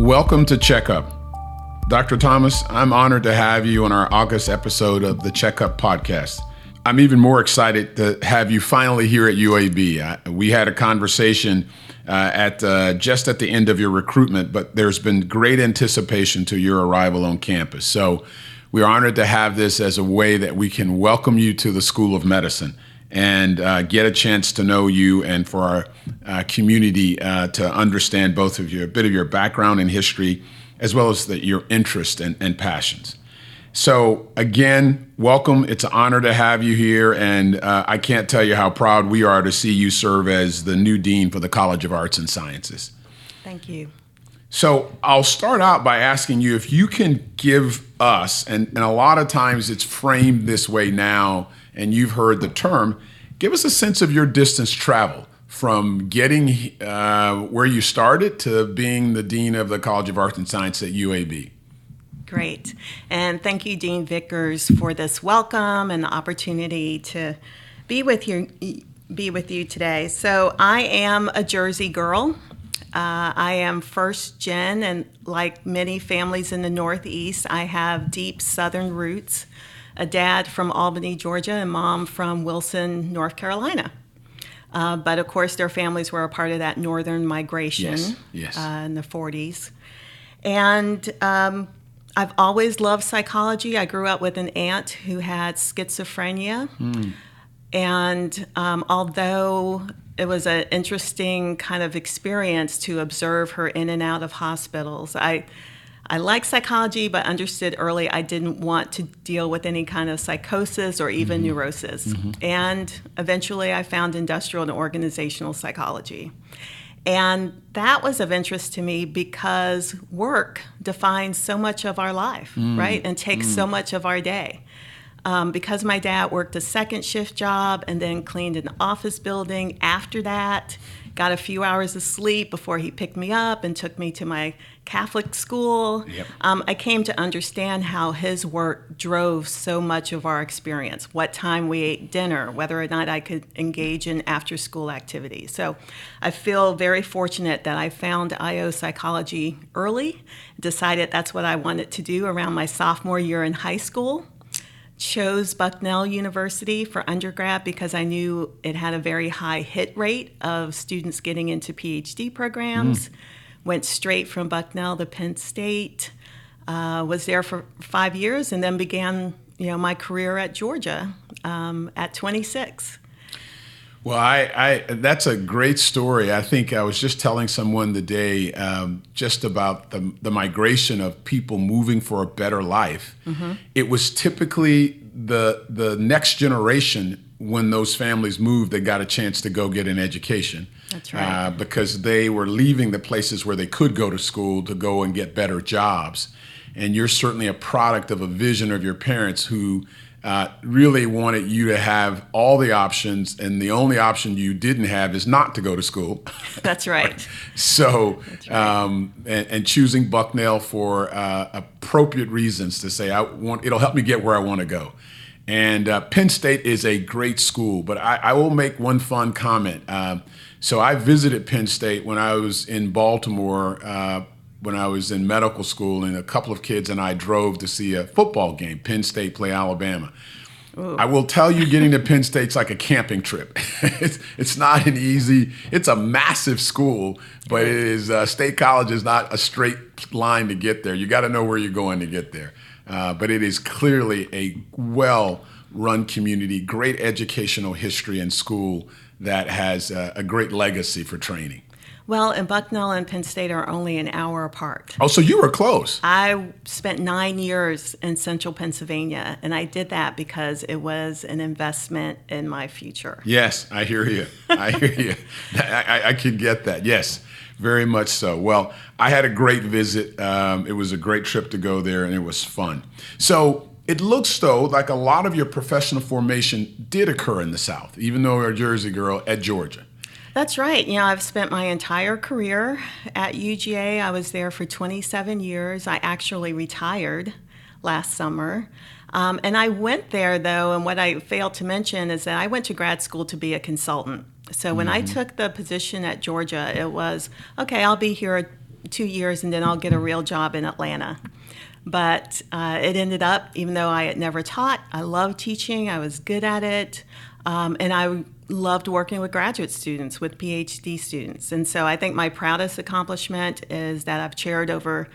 Welcome to Checkup. Dr. Thomas, I'm honored to have you on our August episode of the Checkup podcast. I'm even more excited to have you finally here at UAB. Uh, we had a conversation uh, at uh, just at the end of your recruitment, but there's been great anticipation to your arrival on campus. So we're honored to have this as a way that we can welcome you to the School of Medicine and uh, get a chance to know you and for our uh, community uh, to understand both of you, a bit of your background and history, as well as the, your interest and, and, passions. So, again, welcome. It's an honor to have you here, and uh, I can't tell you how proud we are to see you serve as the new dean for the College of Arts and Sciences. Thank you. So, I'll start out by asking you if you can give us, and, and a lot of times it's framed this way now and you've heard the term, give us a sense of your distance travel from getting uh, where you started to being the dean of the College of Arts and Science at UAB. Great. And thank you, Dean Vickers, for this welcome and the opportunity to be with you, be with you today. So, I am a Jersey girl. Uh, I am first gen, and like many families in the Northeast, I have deep Southern roots a dad from Albany, Georgia, and mom from Wilson, North Carolina. Uh, but of course, their families were a part of that northern migration yes, yes. Uh, in the 40s. And um, I've always loved psychology. I grew up with an aunt who had schizophrenia. Mm. And um, although it was an interesting kind of experience to observe her in and out of hospitals, I I liked psychology, but understood early I didn't want to deal with any kind of psychosis or even mm-hmm. neurosis. Mm-hmm. And eventually I found industrial and organizational psychology. And that was of interest to me because work defines so much of our life, mm. right? And takes mm. so much of our day. Um, because my dad worked a second shift job and then cleaned an office building after that, got a few hours of sleep before he picked me up and took me to my Catholic school. Yep. Um, I came to understand how his work drove so much of our experience what time we ate dinner, whether or not I could engage in after school activities. So I feel very fortunate that I found IO psychology early, decided that's what I wanted to do around my sophomore year in high school chose Bucknell University for undergrad because I knew it had a very high hit rate of students getting into PhD programs. Mm. Went straight from Bucknell to Penn State. Uh, was there for five years and then began you know my career at Georgia um, at 26. Well, I, I, that's a great story. I think I was just telling someone the day um, just about the, the migration of people moving for a better life. Mm-hmm. It was typically the the next generation when those families moved that got a chance to go get an education. That's right. Uh, because they were leaving the places where they could go to school to go and get better jobs. And you're certainly a product of a vision of your parents who uh, really wanted you to have all the options, and the only option you didn't have is not to go to school. That's right. so, That's right. Um, and, and, choosing Bucknell for uh, appropriate reasons to say I want it'll help me get where I want to go. And uh, Penn State is a great school, but I, I will make one fun comment. So I visited Penn State when I was in Baltimore uh, when I was in medical school, and a couple of kids and I drove to see a football game, Penn State play Alabama. Ooh. I will tell you, getting to Penn State's like a camping trip. it's, it's not an easy. It's a massive school, but it is uh, State College is not a straight line to get there. You got to know where you're going to get there. Uh, but it is clearly a well-run community, great educational history and school that has uh, a great legacy for training. Well, and Bucknell and Penn State are only an hour apart. Oh, so you were close. I spent nine years in central Pennsylvania, and I did that because it was an investment in my future. Yes, I hear you. I hear you. I, I, can get that. Yes, very much so. Well, I had a great visit. Um, it was a great trip to go there, and it was fun. So, it looks though like a lot of your professional formation did occur in the South, even though you're a Jersey girl at Georgia. That's right. You know, I've spent my entire career at UGA. I was there for 27 years. I actually retired last summer. Um, and I went there, though, and what I failed to mention is that I went to grad school to be a consultant. So when mm-hmm. I took the position at Georgia, it was okay, I'll be here two years and then I'll get a real job in Atlanta. But uh, it ended up, even though I had never taught, I loved teaching, I was good at it, um, and I loved working with graduate students, with PhD students. And so I think my proudest accomplishment is that I've chaired over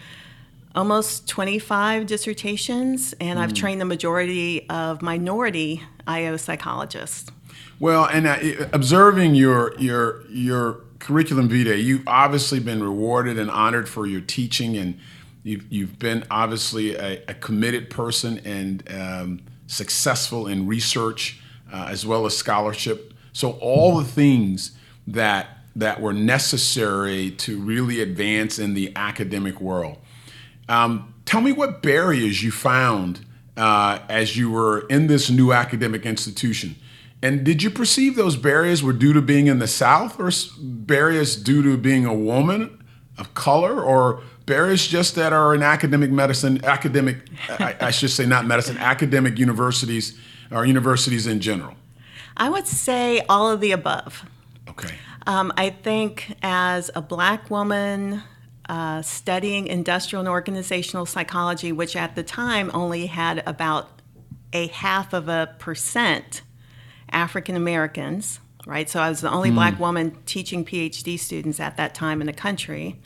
almost 25 dissertations, and mm. I've trained the majority of minority IO psychologists. Well, and uh, observing your your your curriculum vitae, you've obviously been rewarded and honored for your teaching, and you've you've been obviously a, a committed person and um, successful in research uh, as well as scholarship. So all the things that that were necessary to really advance in the academic world. Um, tell me what barriers you found uh, as you were in this new academic institution. And did you perceive those barriers were due to being in the South or barriers due to being a woman of color or barriers just that are in academic medicine, academic, I, I should say not medicine, academic universities or universities in general? I would say all of the above. Okay. Um, I think as a black woman uh, studying industrial and organizational psychology, which at the time only had about a half of a percent African Americans, right? So I was the only mm. black woman teaching PhD students at that time in the country.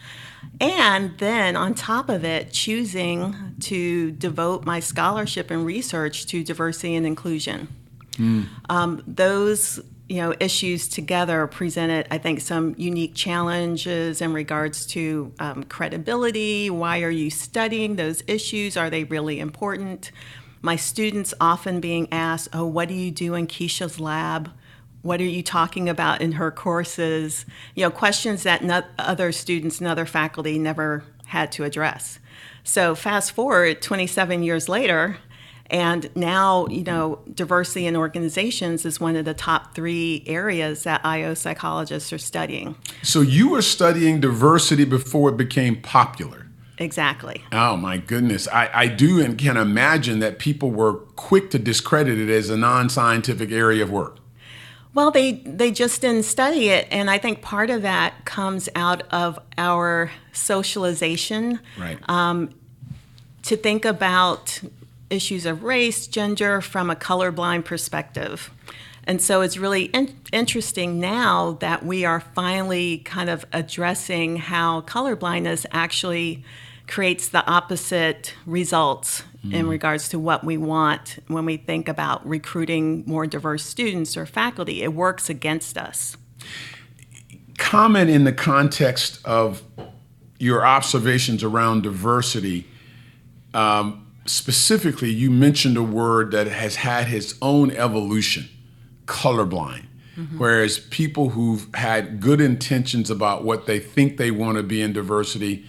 And then on top of it, choosing to devote my scholarship and research to diversity and inclusion. Mm. Um, those you know issues together presented i think some unique challenges in regards to um, credibility why are you studying those issues are they really important my students often being asked, Oh, what do you do in Kecia's lab? What are you talking about in her courses? You know, questions that no- other students and other faculty never had to address. So, fast forward 27 years later, and now, you know, diversity in organizations is one of the top three areas that IO psychologists are studying. So, you were studying diversity before it became popular. Exactly. Oh my goodness. I, I do and can imagine that people were quick to discredit it as a non scientific area of work. Well, they, they just didn't study it. And I think part of that comes out of our socialization. Right. Um, to think about issues of race, gender from a colorblind perspective. And so it's really in- interesting now that we are finally kind of addressing how colorblindness actually creates the opposite results mm. in regards to what we want when we think about recruiting more diverse students or faculty. It works against us. Comment in the context of your observations around diversity. Um, specifically, you mentioned a word that has had its own evolution colorblind. Mm-hmm. Whereas people who've had good intentions about what they think they want to be in diversity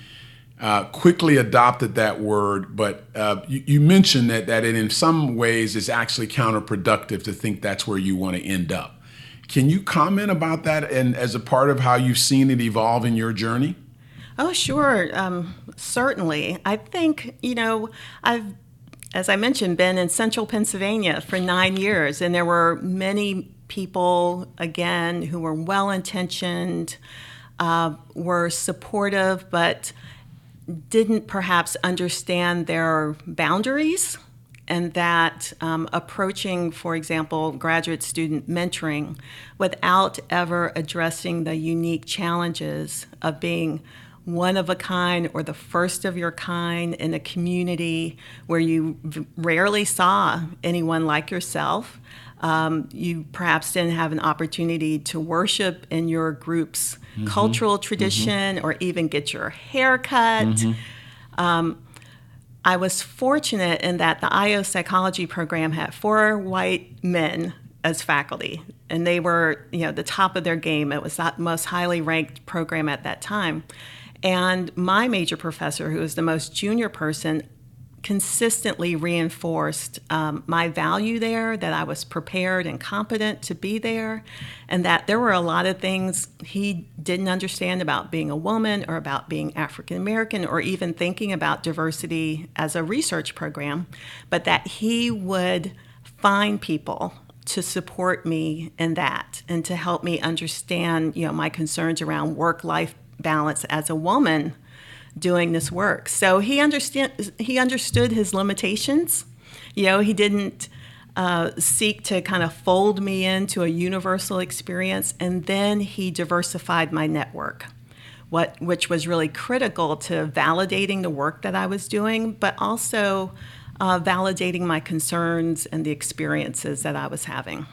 uh, quickly adopted that word, but uh, you, you, mentioned that that it in some ways is actually counterproductive to think that's where you want to end up. Can you comment about that and as a part of how you've seen it evolve in your journey? Oh, sure, um, certainly. I think you know I've, as I mentioned, been in Central Pennsylvania for nine years, and there were many people again who were well intentioned, uh, were supportive, but didn't perhaps understand their boundaries and that um, approaching, for example, graduate student mentoring without ever addressing the unique challenges of being one of a kind or the first of your kind in a community where you rarely saw anyone like yourself um, you perhaps didn't have an opportunity to worship in your group's mm-hmm. cultural mm-hmm. tradition mm-hmm. or even get your hair cut. Mm-hmm. Um, I was fortunate in that the IO psychology program had four white men as faculty, and they were, you know, the top of their game. It was the most highly ranked program at that time. And my major professor, who was the most junior person, consistently reinforced um, my value there, that I was prepared and competent to be there, and that there were a lot of things he didn't understand about being a woman or about being African American or even thinking about diversity as a research program, but that he would find people to support me in that and to help me understand you know my concerns around work life balance as a woman doing this work. So he understand he understood his limitations. You know, he didn't uh, seek to kind of fold me into a universal experience, and then he diversified my network. What, which was really critical to validating the work that I was doing, but also uh, validating my concerns and the experiences that I was having.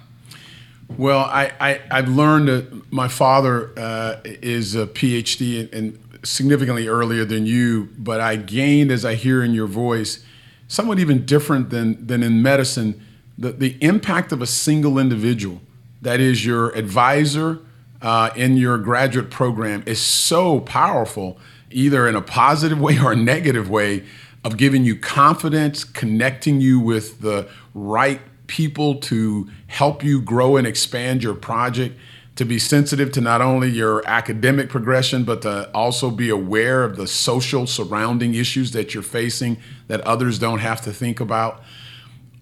Well, I, I, have learned that my father uh, is a PhD and significantly earlier than you, but I gained, as I hear in your voice, somewhat even different than, than in medicine, the, the impact of a single individual, that is your advisor uh, in your graduate program, is so powerful, either in a positive way or a negative way, of giving you confidence, connecting you with the right people to help you grow and expand your project, to be sensitive to not only your academic progression, but to also be aware of the social surrounding issues that you're facing that others don't have to think about.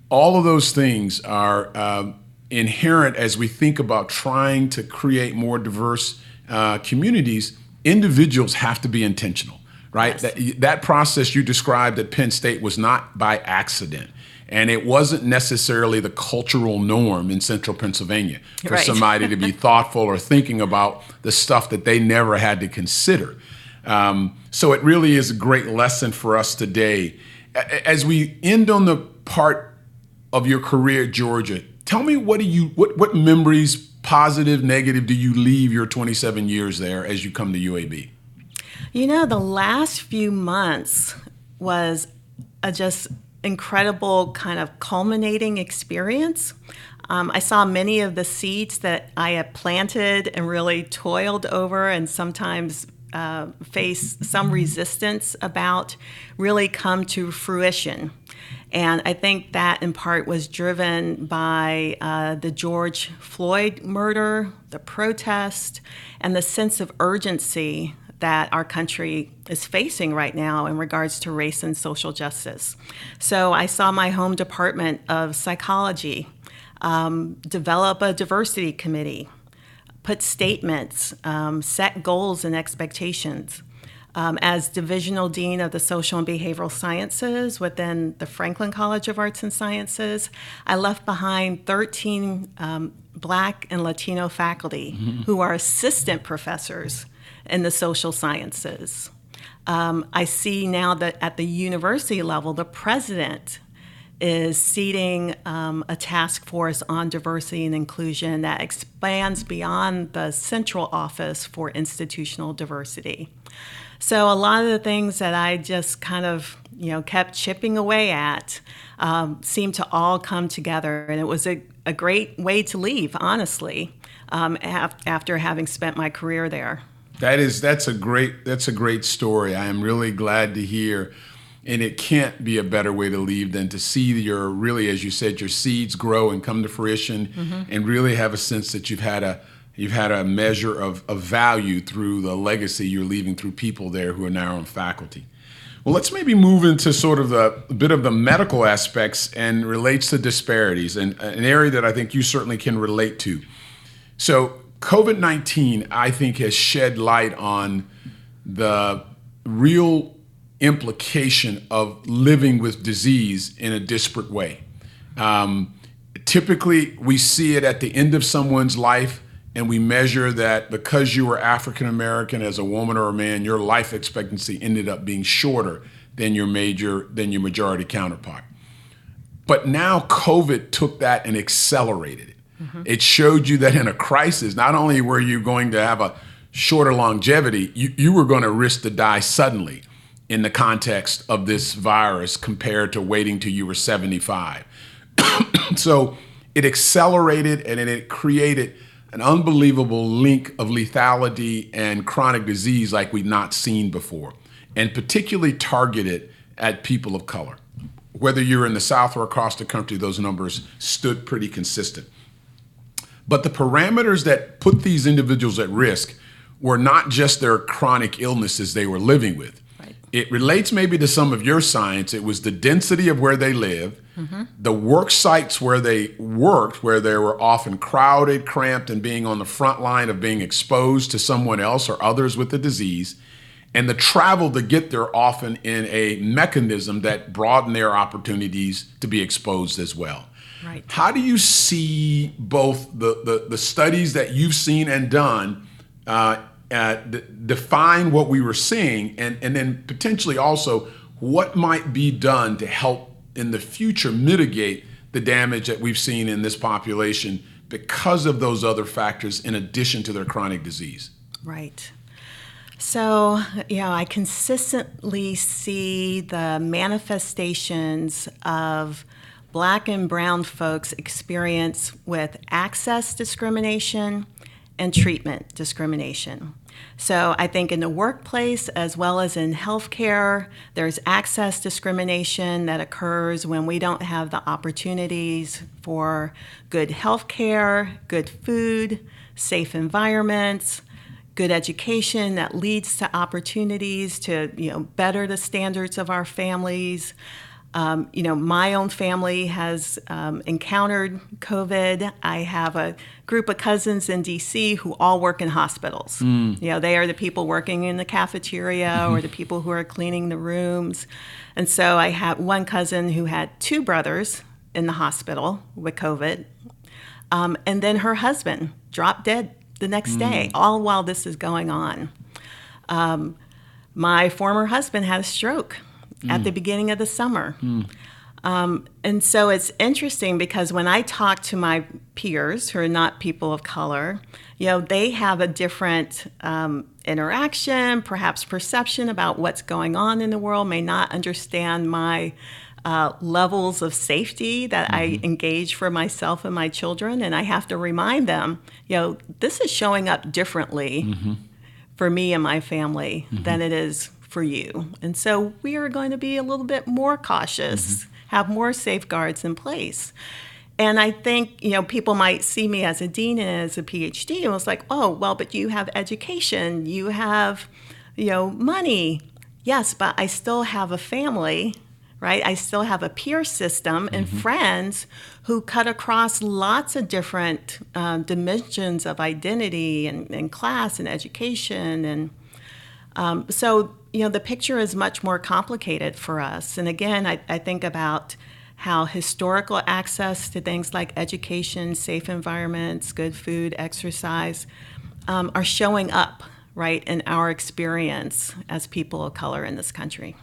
All of those things are uh, inherent as we think about trying to create more diverse uh, communities. Individuals have to be intentional, right? Yes. That, that process you described at Penn State was not by accident. And it wasn't necessarily the cultural norm in central Pennsylvania for right. somebody to be thoughtful or thinking about the stuff that they never had to consider. Um, so it really is a great lesson for us today. As we end on the part of your career at Georgia, tell me what do you what what memories, positive, negative, do you leave your 27 years there as you come to UAB? You know, the last few months was a just incredible kind of culminating experience. Um, I saw many of the seeds that I had planted and really toiled over and sometimes uh, face some resistance about really come to fruition. And I think that in part was driven by uh, the George Floyd murder, the protest, and the sense of urgency that our country is facing right now in regards to race and social justice. So I saw my home department of psychology um, develop a diversity committee, put statements, um, set goals and expectations. Um, as divisional dean of the social and behavioral sciences within the Franklin College of Arts and Sciences, I left behind 13 um, Black and Latino faculty mm-hmm. who are assistant professors in the social sciences. Um, I see now that at the university level, the president is seating um, a task force on diversity and inclusion that expands beyond the central office for institutional diversity. So a lot of the things that I just kind of you know kept chipping away at um, seemed to all come together, and it was a, a great way to leave, honestly, um, af- after having spent my career there. That is that's a great that's a great story. I am really glad to hear and it can't be a better way to leave than to see your really as you said your seeds grow and come to fruition mm-hmm. and really have a sense that you've had a you've had a measure of, of value through the legacy you're leaving through people there who are now on faculty. Well, let's maybe move into sort of the a bit of the medical aspects and relates to disparities and an area that I think you certainly can relate to. So COVID 19, I think, has shed light on the real implication of living with disease in a disparate way. Um, typically, we see it at the end of someone's life, and we measure that because you were African American as a woman or a man, your life expectancy ended up being shorter than your major than your majority counterpart. But now COVID took that and accelerated it. Mm-hmm. It showed you that in a crisis, not only were you going to have a shorter longevity, you, you were going to risk to die suddenly in the context of this virus compared to waiting till you were 75. so it accelerated and it created an unbelievable link of lethality and chronic disease like we've not seen before, and particularly targeted at people of color. Whether you're in the South or across the country, those numbers stood pretty consistent. But the parameters that put these individuals at risk were not just their chronic illnesses they were living with. Right. It relates maybe to some of your science. It was the density of where they live, mm-hmm. the work sites where they worked, where they were often crowded, cramped, and being on the front line of being exposed to someone else or others with the disease, and the travel to get there often in a mechanism that broaden their opportunities to be exposed as well. Right. How do you see both the, the, the studies that you've seen and done uh, uh, d- define what we were seeing, and, and then potentially also what might be done to help in the future mitigate the damage that we've seen in this population because of those other factors in addition to their chronic disease? Right. So, you know, I consistently see the manifestations of black and brown folks experience with access discrimination and treatment discrimination. So I think in the workplace as well as in healthcare, there's access discrimination that occurs when we don't have the opportunities for good healthcare, good food, safe environments, good education that leads to opportunities to you know better the standards of our families. Um, you know, my own family has um, encountered COVID. I have a group of cousins in DC who all work in hospitals. Mm. You know, they are the people working in the cafeteria or the people who are cleaning the rooms. And so I have one cousin who had two brothers in the hospital with COVID. Um, and then her husband dropped dead the next mm. day, all while this is going on. Um, my former husband had a stroke mm. at the mm. beginning of the summer. Mm. Um, and so it's interesting because when I talk to my peers who are not people of color, you know, they have a different um, interaction, perhaps perception about what's going on in the world, may not understand my uh, levels of safety that mm-hmm. I engage for myself and my children. And I have to remind them, you know, this is showing up differently mm-hmm. for me and my family mm-hmm. than it is for you. And so we are going to be a little bit more cautious, mm-hmm. have more safeguards in place. And I think, you know, people might see me as a dean and as a PhD and was like, oh, well, but you have education, you have, you know, money. Yes, but I still have a family, right? I still have a peer system and mm-hmm. friends who cut across lots of different um, dimensions of identity and, and class and education. And um, so you know, the picture is much more complicated for us. And again, I, I think about how historical access to things like education, safe environments, good food, exercise um, are showing up, right, in our experience as people of color in this country.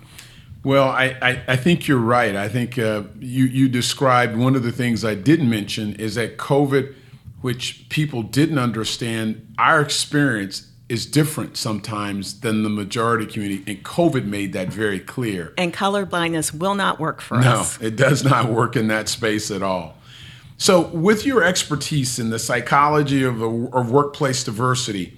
Well, I, I, I think you're right. I think uh, you, you described one of the things I didn't mention is that COVID, which people didn't understand, our experience is different sometimes than the majority community, and COVID made that very clear. And colorblindness will not work for no, us. No, it does not work in that space at all. So, with your expertise in the psychology of, of workplace diversity,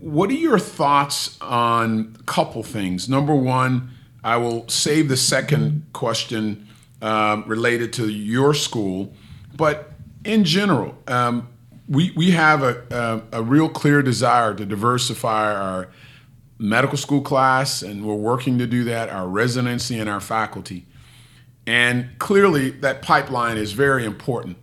what are your thoughts on a couple things? Number one, I will save the second question um, related to your school, but in general, um, we, we have a, a, a, real clear desire to diversify our medical school class, and we're working to do that, our residency and our faculty. And clearly, that pipeline is very important.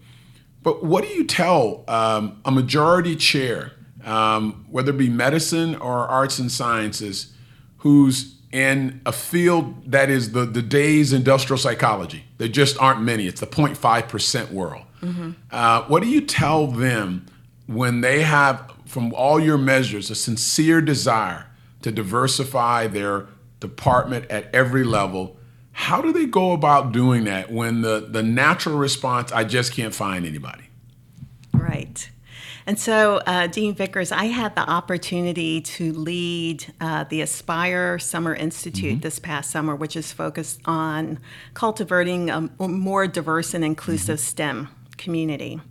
But what do you tell um, a majority chair, um, whether it be medicine or arts and sciences, who's in a field that is the, the day's industrial psychology? There just aren't many. It's the 0.5% world. Mm-hmm. Uh, what do you tell them when they have, from all your measures, a sincere desire to diversify their department at every level? How do they go about doing that when the, the natural response, I just can't find anybody? Right. And so, uh, Dean Vickers, I had the opportunity to lead uh, the Aspire Summer Institute mm-hmm. this past summer, which is focused on cultivating a more diverse and inclusive mm-hmm. STEM community.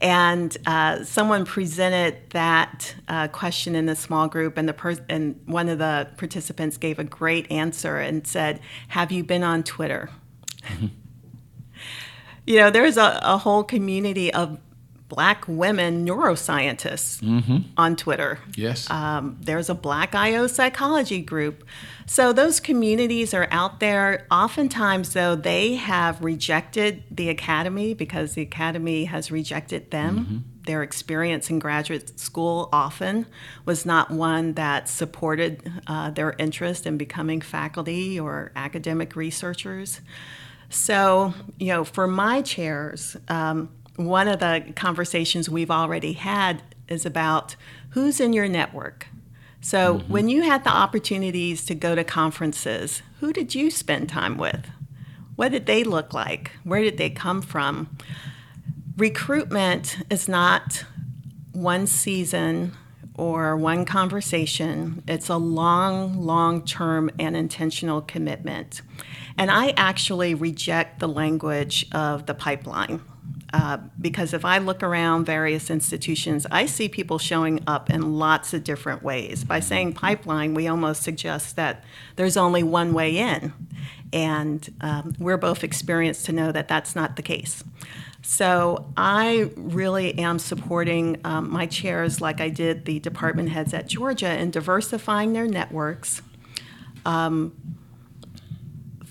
And uh, someone presented that uh, question in the small group, and the per- and one of the participants gave a great answer and said, "Have you been on Twitter?" Mm-hmm. you know, there's a, a whole community of black women neuroscientists mm-hmm. on Twitter. Yes. Um, there's a Black IO psychology group. So those communities are out there. Oftentimes, though, they have rejected the academy because the academy has rejected them. Mm-hmm. their experience in graduate school often was not one that supported uh, their interest in becoming faculty or academic researchers. So, you know, for my chairs, um, one of the conversations we've already had is about who's in your network. So, mm-hmm. when you had the opportunities to go to conferences, who did you spend time with? What did they look like? Where did they come from? Recruitment is not one season or one conversation. It's a long, long term and intentional commitment. And I actually reject the language of the pipeline. Uh, because if I look around various institutions, I see people showing up in lots of different ways. By saying pipeline, we almost suggest that there's only one way in. And um, we're both experienced to know that that's not the case. So I really am supporting um, my chairs, like I did the department heads at Georgia, in diversifying their networks. Um,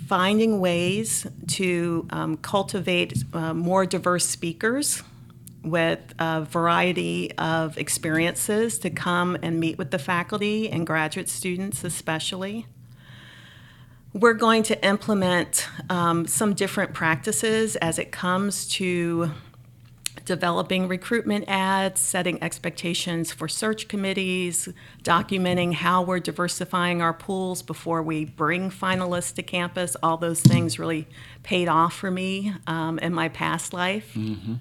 finding ways to um, cultivate uh, more diverse speakers with a variety of experiences to come and meet with the faculty and graduate students, especially. We're going to implement um, some different practices as it comes to developing recruitment ads, setting expectations for search committees, documenting how we're diversifying our pools before we bring finalists to campus. All those things really paid off for me um, in my past life. Mm-hmm.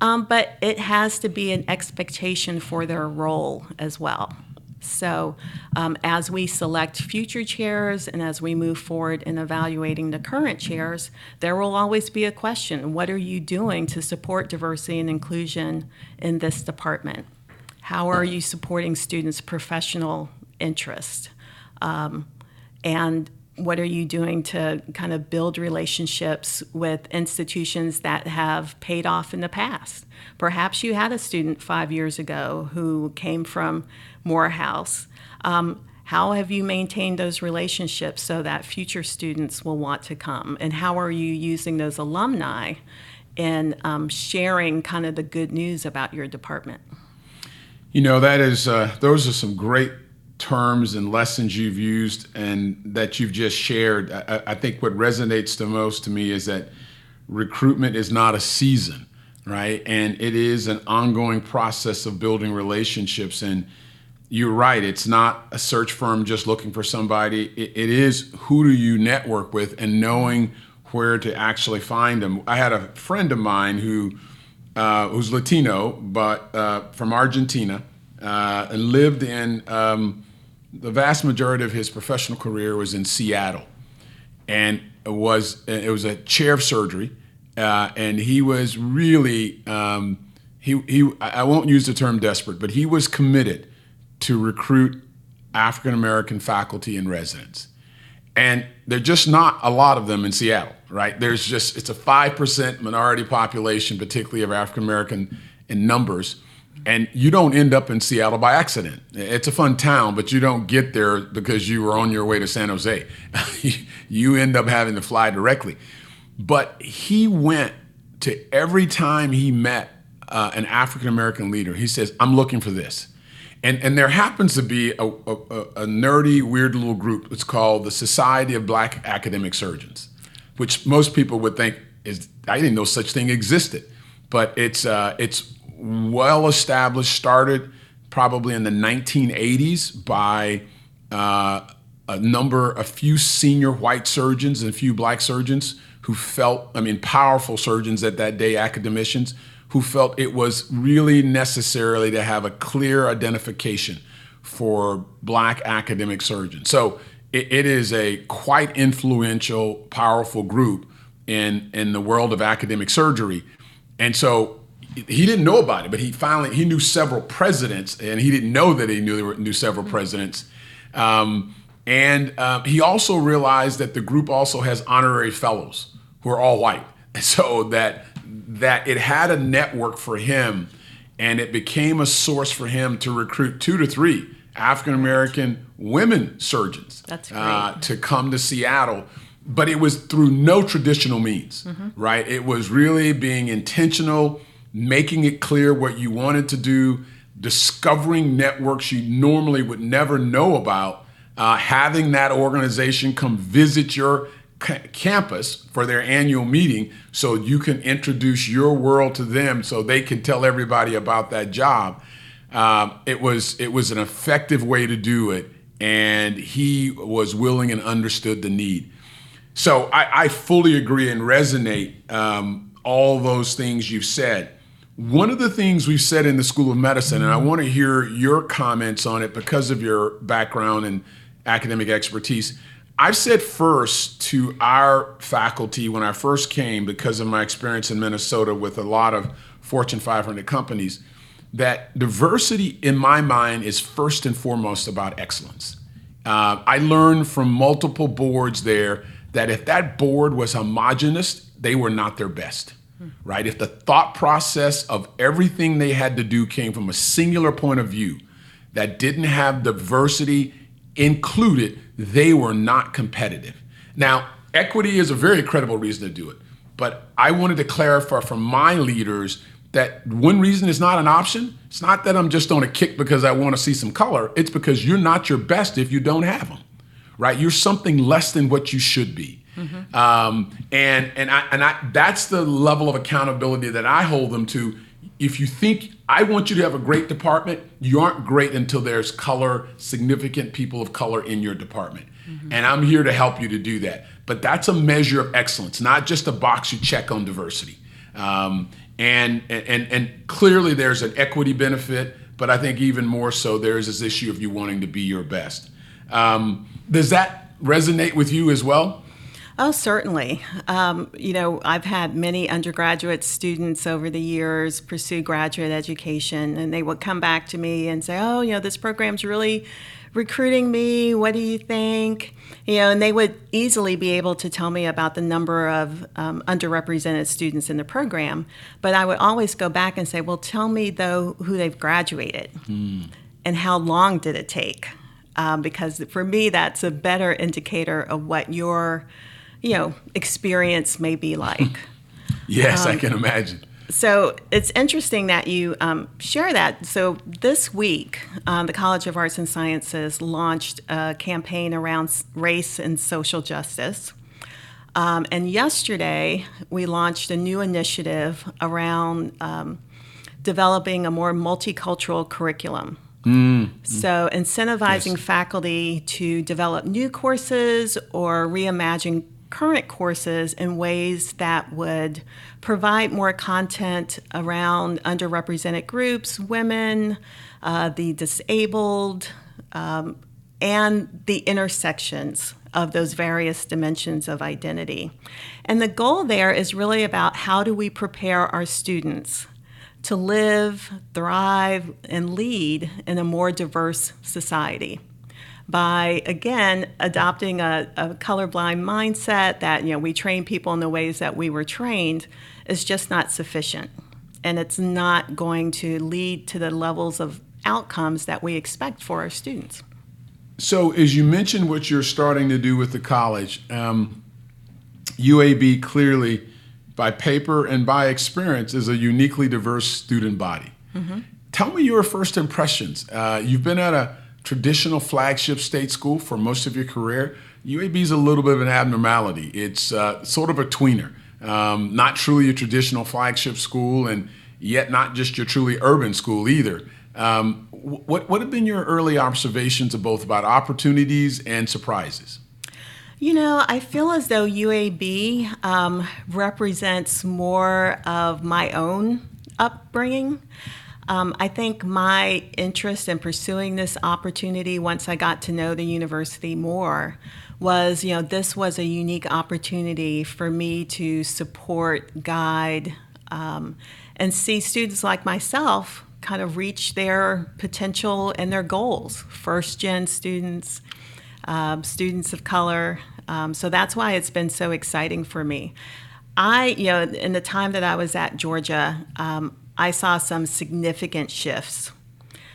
Um, but it has to be an expectation for their role as well. So, um, as we select future chairs and as we move forward in evaluating the current chairs, there will always be a question what are you doing to support diversity and inclusion in this department? How are you supporting students' professional interest? Um, and what are you doing to kind of build relationships with institutions that have paid off in the past? Perhaps you had a student five years ago who came from Morehouse. Um, how have you maintained those relationships so that future students will want to come? And how are you using those alumni in um, sharing kind of the good news about your department? You know, that is, uh, those are some great terms and lessons you've used and that you've just shared. I, I think what resonates the most to me is that recruitment is not a season, right? And it is an ongoing process of building relationships. And you're right, it's not a search firm just looking for somebody. it, it is who do you network with and knowing where to actually find them. I had a friend of mine who uh, who's Latino, but uh, from Argentina, uh, and lived in um, the vast majority of his professional career was in Seattle, and it was it was a chair of surgery, uh, and he was really um, he he I won't use the term desperate, but he was committed to recruit African American faculty and residents, and there're just not a lot of them in Seattle, right? There's just it's a five percent minority population, particularly of African American in numbers and you don't end up in Seattle by accident. It's a fun town, but you don't get there because you were on your way to San Jose. you end up having to fly directly. But he went to every time he met uh, an African American leader, he says, I'm looking for this. And, and there happens to be a, a, a nerdy, weird little group. It's called the Society of Black Academic Surgeons, which most people would think is, I didn't know such thing existed. But it's, uh, it's well established, started probably in the 1980s by uh, a number, a few senior white surgeons and a few black surgeons who felt, I mean, powerful surgeons at that day, academicians, who felt it was really necessarily to have a clear identification for black academic surgeons. So it, it is a quite influential, powerful group in, in the world of academic surgery. And so he didn't know about it, but he finally he knew several presidents, and he didn't know that he knew knew several presidents. Um, and uh, he also realized that the group also has honorary fellows who are all white, so that that it had a network for him, and it became a source for him to recruit two to three African American women surgeons uh, to come to Seattle. But it was through no traditional means, mm-hmm. right? It was really being intentional making it clear what you wanted to do, discovering networks you normally would never know about, uh, having that organization come visit your ca- campus for their annual meeting so you can introduce your world to them so they can tell everybody about that job. Um, it was it was an effective way to do it, and he was willing and understood the need. So I, I fully agree and resonate um, all those things you've said. One of the things we've said in the School of Medicine, and I want to hear your comments on it because of your background and academic expertise. I've said first to our faculty when I first came, because of my experience in Minnesota with a lot of Fortune 500 companies, that diversity in my mind is first and foremost about excellence. Uh, I learned from multiple boards there that if that board was homogenous, they were not their best, right? If the thought process of everything they had to do came from a singular point of view that didn't have diversity included, they were not competitive. Now, equity is a very credible reason to do it, but I wanted to clarify for my leaders that one reason is not an option. It's not that I'm just on a kick because I want to see some color. It's because you're not your best if you don't have them, right? You're something less than what you should be. Mm-hmm. Um, and and I and I that's the level of accountability that I hold them to. If you think I want you to have a great department, you aren't great until there's color, significant people of color in your department. Mm-hmm. And I'm here to help you to do that. But that's a measure of excellence, not just a box you check on diversity. Um, and, and, and clearly there's an equity benefit, but I think even more so there's this issue of you wanting to be your best. Um, does that resonate with you as well? Oh, certainly. Um, you know, I've had many undergraduate students over the years pursue graduate education, and they would come back to me and say, Oh, you know, this program's really recruiting me. What do you think? You know, and they would easily be able to tell me about the number of um, underrepresented students in the program. But I would always go back and say, Well, tell me, though, who they've graduated mm. and how long did it take? Um, because for me, that's a better indicator of what your you know experience may be like. yes, um, I can imagine. So it's interesting that you um, share that. So this week, um, the College of Arts and Sciences launched a campaign around race and social justice. Um, and yesterday, we launched a new initiative around um, developing a more multicultural curriculum. Mm. So, incentivizing yes. faculty to develop new courses or reimagine current courses in ways that would provide more content around underrepresented groups, women, uh, the disabled, um, and the intersections of those various dimensions of identity. And the goal there is really about how do we prepare our students to live, thrive, and lead in a more diverse society by again adopting a, a colorblind mindset that you know we train people in the ways that we were trained is just not sufficient. And it's not going to lead to the levels of outcomes that we expect for our students. So as you mentioned what you're starting to do with the college um, uab clearly by paper and by experience is a uniquely diverse student body. Mm-hmm. tell me your first impressions. Uh, you've been at a traditional flagship state school for most of your career, UAB is a little bit of an abnormality. It's uh, sort of a tweener, um, not truly a traditional flagship school, and yet not just your truly urban school either. Um, what what have been your early observations of both about opportunities and surprises? You know, I feel as though UAB um, represents more of my own upbringing. Um, I think my interest in pursuing this opportunity once I got to know the university more was, you know, this was a unique opportunity for me to support, guide, um, and see students like myself kind of reach their potential and their goals. First gen students, um, students of color. Um, so that's why it's been so exciting for me. I, you know, in the time that I was at Georgia, um, I saw some significant shifts.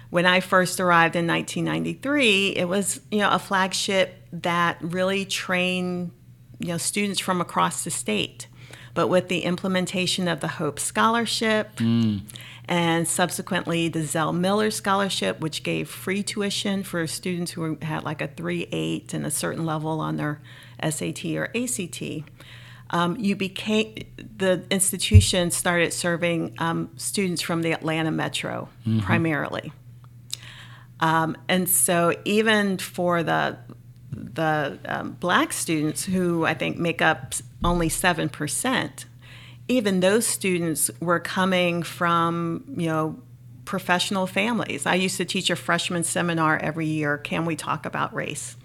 When I first arrived in 1993, it was you know a flagship that really trained you know students from across the state. but with the implementation of the Hope Scholarship mm. and subsequently the Zell Miller Scholarship, which gave free tuition for students who had like a 3 8 and a certain level on their SAT or ACT. Um, you became the institution started serving um, students from the Atlanta metro mm-hmm. primarily, um, and so even for the the um, black students who I think make up only 7%, even those students were coming from, you know, professional families. I used to teach a freshman seminar every year, Can We Talk About Race?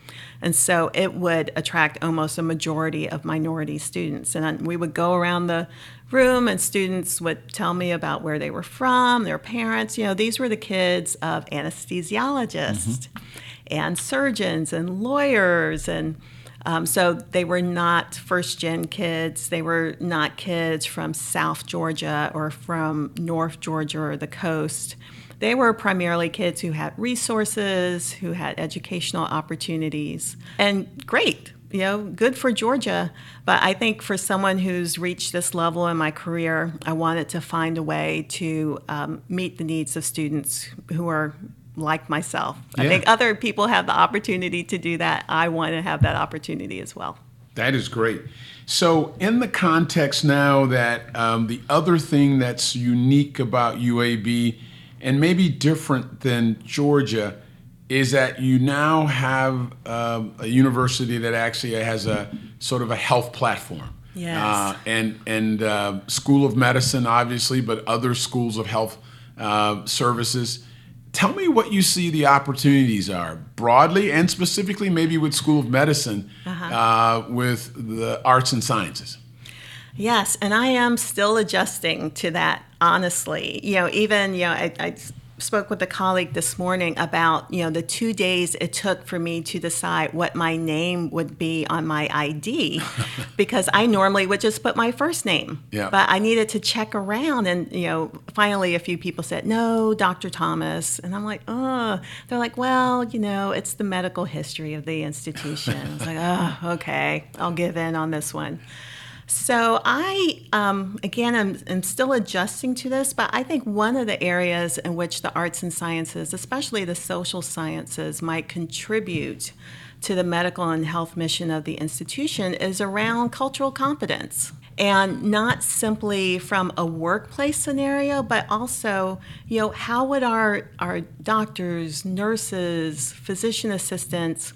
And so it would attract almost a majority of minority students. And we would go around the room and students would tell me about where they were from, their parents. You know, these were the kids of anesthesiologists. Mm-hmm and surgeons and lawyers and um, so they were not first gen kids. They were not kids from South Georgia or from North Georgia or the coast. They were primarily kids who had resources, who had educational opportunities. And great, you know, good for Georgia. But I think for someone who's reached this level in my career, I wanted to find a way to um, meet the needs of students who are like myself. Yeah. I think other people have the opportunity to do that. I want to have that opportunity as well. That is great. So, in the context now that um, the other thing that's unique about UAB and maybe different than Georgia is that you now have um, a university that actually has a sort of a health platform. Yes. Uh, and and uh, School of Medicine, obviously, but other schools of health uh, services tell me what you see the opportunities are broadly and specifically maybe with school of medicine uh-huh. uh, with the arts and sciences yes and i am still adjusting to that honestly you know even you know I, I spoke with a colleague this morning about you know the two days it took for me to decide what my name would be on my ID, because I normally would just put my first name. Yeah. But I needed to check around, and you know, finally a few people said no, Dr. Thomas, and I'm like, oh. They're like, well, you know, it's the medical history of the institution. I was like, oh, okay, I'll give in on this one. So I, um, again, I'm, I'm, still adjusting to this, but I think one of the areas in which the arts and sciences, especially the social sciences, might contribute to the medical and health mission of the institution is around cultural competence. And not simply from a workplace scenario, but also, you know, how would our, our doctors, nurses, physician assistants,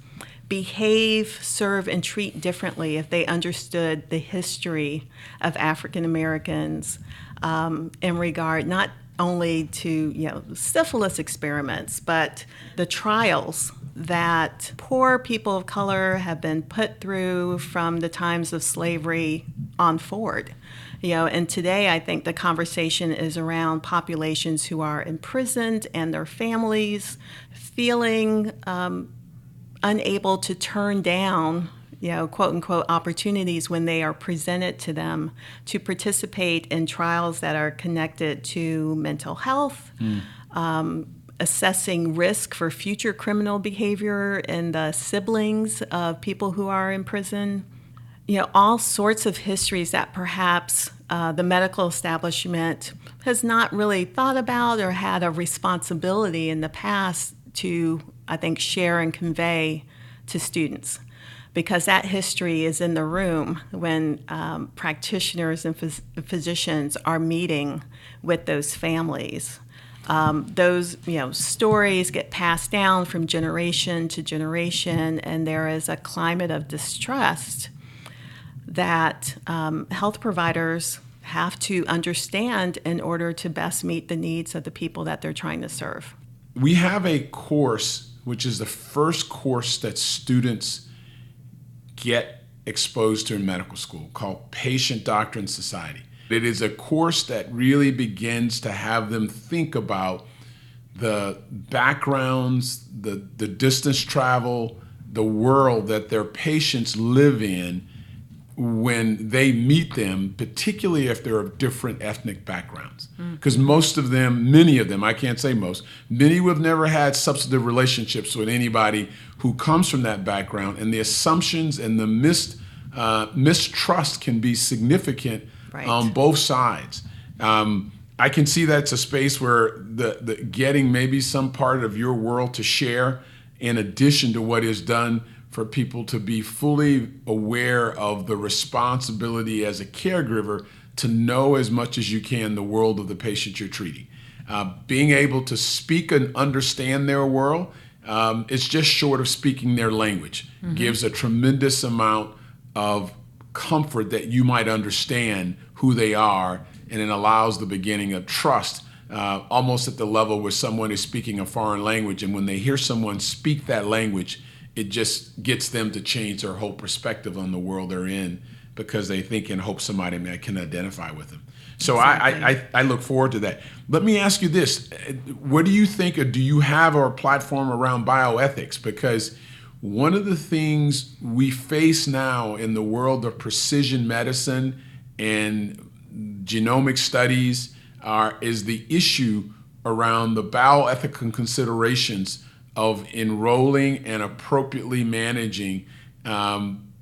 behave, serve, and treat differently if they understood the history of African Americans um, in regard not only to you know syphilis experiments, but the trials that poor people of color have been put through from the times of slavery on forward. You know, and today I think the conversation is around populations who are imprisoned and their families feeling um, unable to turn down you know, quote unquote, opportunities when they are presented to them to participate in trials that are connected to mental health, mm. um, assessing risk for future criminal behavior in the siblings of people who are in prison. You know, all sorts of histories that perhaps uh, the medical establishment has not really thought about or had a responsibility in the past to I think, share and convey to students because that history is in the room when um, practitioners and phys- physicians are meeting with those families. Um, those you know stories get passed down from generation to generation, and there is a climate of distrust that um, health providers have to understand in order to best meet the needs of the people that they're trying to serve. We have a course which is the first course that students get exposed to in medical school called Patient Doctor Society. It is a course that really begins to have them think about the backgrounds, the, the distance travel, the world that their patients live in when they meet them, particularly if they're of different ethnic backgrounds. Because mm. most of them, many of them, I can't say most, many who have never had substantive relationships with anybody who comes from that background, and the assumptions and the mis, uh, mistrust can be significant right. on both sides. Um, I can see that's a space where the, the getting maybe some part of your world to share, in addition to what is done for people to be fully aware of the responsibility as a caregiver to know as much as you can the world of the patient you're treating. Uh, being able to speak and understand their world, um, it's just short of speaking their language, mm-hmm. gives a tremendous amount of comfort that you might understand who they are, and it allows the beginning of trust. Uh, almost at the level where someone is speaking a foreign language, and when they hear someone speak that language, it just gets them to change their whole perspective on the world they're in because they think and hope somebody can identify with them. So exactly. I, I, I look forward to that. Let me ask you this: What do you think, or do you have a platform around bioethics? Because one of the things we face now in the world of precision medicine and genomic studies are, is the issue around the bioethical considerations of enrolling and appropriately managing um,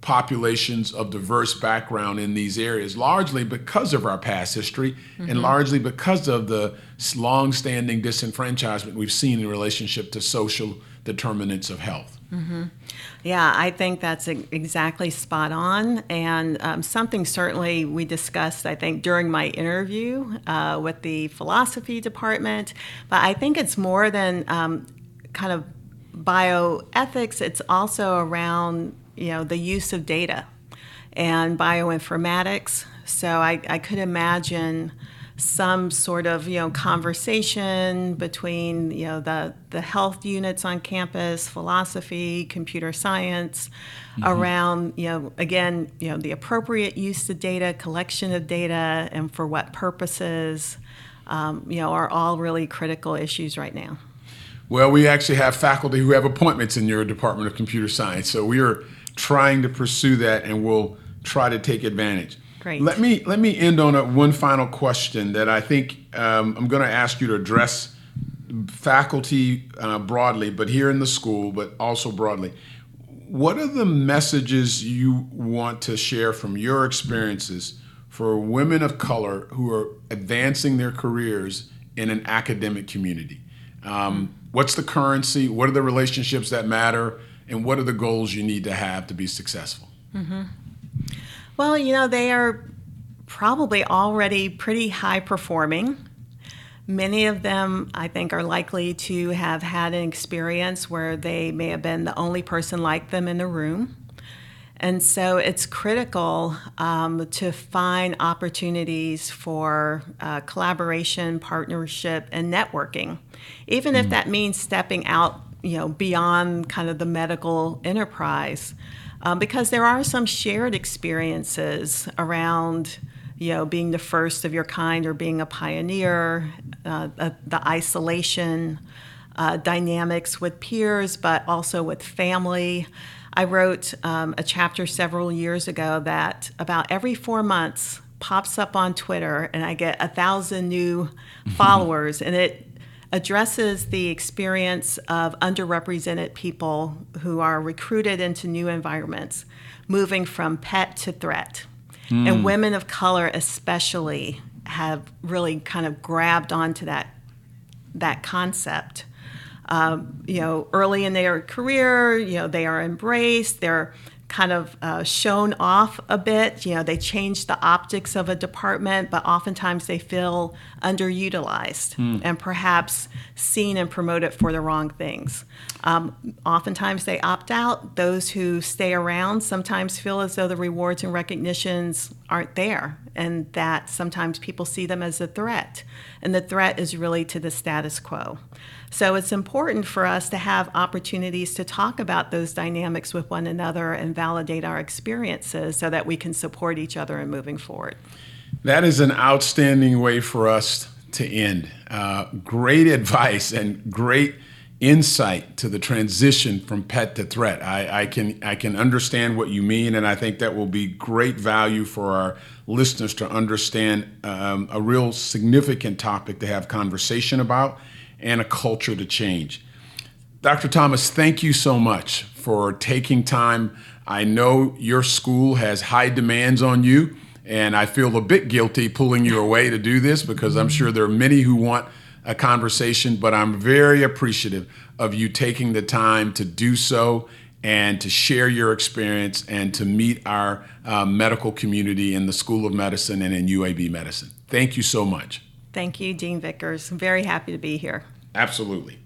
populations of diverse background in these areas, largely because of our past history mm-hmm. and largely because of the long-standing disenfranchisement we've seen in relationship to social determinants of health. Mm-hmm. Yeah, I think that's exactly spot on, and um, something certainly we discussed, I think, during my interview uh, with the philosophy department. But I think it's more than um, kind of bioethics, it's also around you know the use of data and bioinformatics. So I, I could imagine some sort of you know conversation between you know the the health units on campus, philosophy, computer science, mm-hmm. around you know again you know the appropriate use of data, collection of data, and for what purposes, um, you know are all really critical issues right now. Well, we actually have faculty who have appointments in your Department of Computer Science, so we are trying to pursue that, and we'll try to take advantage. Great. Let me let me end on a, one final question that I think um, I'm going to ask you to address faculty uh, broadly, but here in the school, but also broadly. What are the messages you want to share from your experiences for women of color who are advancing their careers in an academic community? Um, what's the currency? What are the relationships that matter? And what are the goals you need to have to be successful? Mm-hmm. Well, you know, they are probably already pretty high performing. Many of them, I think, are likely to have had an experience where they may have been the only person like them in the room. And so it's critical um, to find opportunities for uh, collaboration, partnership, and networking, even mm. if that means stepping out, you know, beyond kind of the medical enterprise um, because there are some shared experiences around you know being the first of your kind or being a pioneer uh, the, the, isolation uh, dynamics with peers but also with family. I wrote um, a chapter several years ago that about every four months pops up on twitter and i get a thousand new followers and it addresses the experience of underrepresented people who are recruited into new environments, moving from pet to threat. Mm. And women of color, especially, have really kind of grabbed onto that, that concept. Um, you know, early in their career, you know, they are embraced, they're kind of uh, shown off a bit. You know, they change the optics of a department, but oftentimes they feel underutilized mm. and perhaps seen and promoted for the wrong things. Um, oftentimes they opt out. Those who stay around sometimes feel as though the rewards and recognitions aren't there, and that sometimes people see them as a threat. And the threat is really to the status quo. So it's important for us to have opportunities to talk about those dynamics with one another and validate our experiences so that we can support each other in moving forward. That is an outstanding way for us to end. Uh, great advice and great insight to the transition from pet to threat. I, I, can I can understand what you mean, and I think that will be great value for our listeners to understand um, a real significant topic to have conversation about and a culture to change. Dr. Thomas, thank you so much for taking time. I know your school has high demands on you, And I feel a bit guilty pulling you away to do this because I'm sure there are many who want a conversation, but I'm very appreciative of you taking the time to do so and to share your experience and to meet our uh, medical community in the School of Medicine and in UAB Medicine. Thank you so much. Thank you, Dean Vickers. I'm very happy to be here. Absolutely.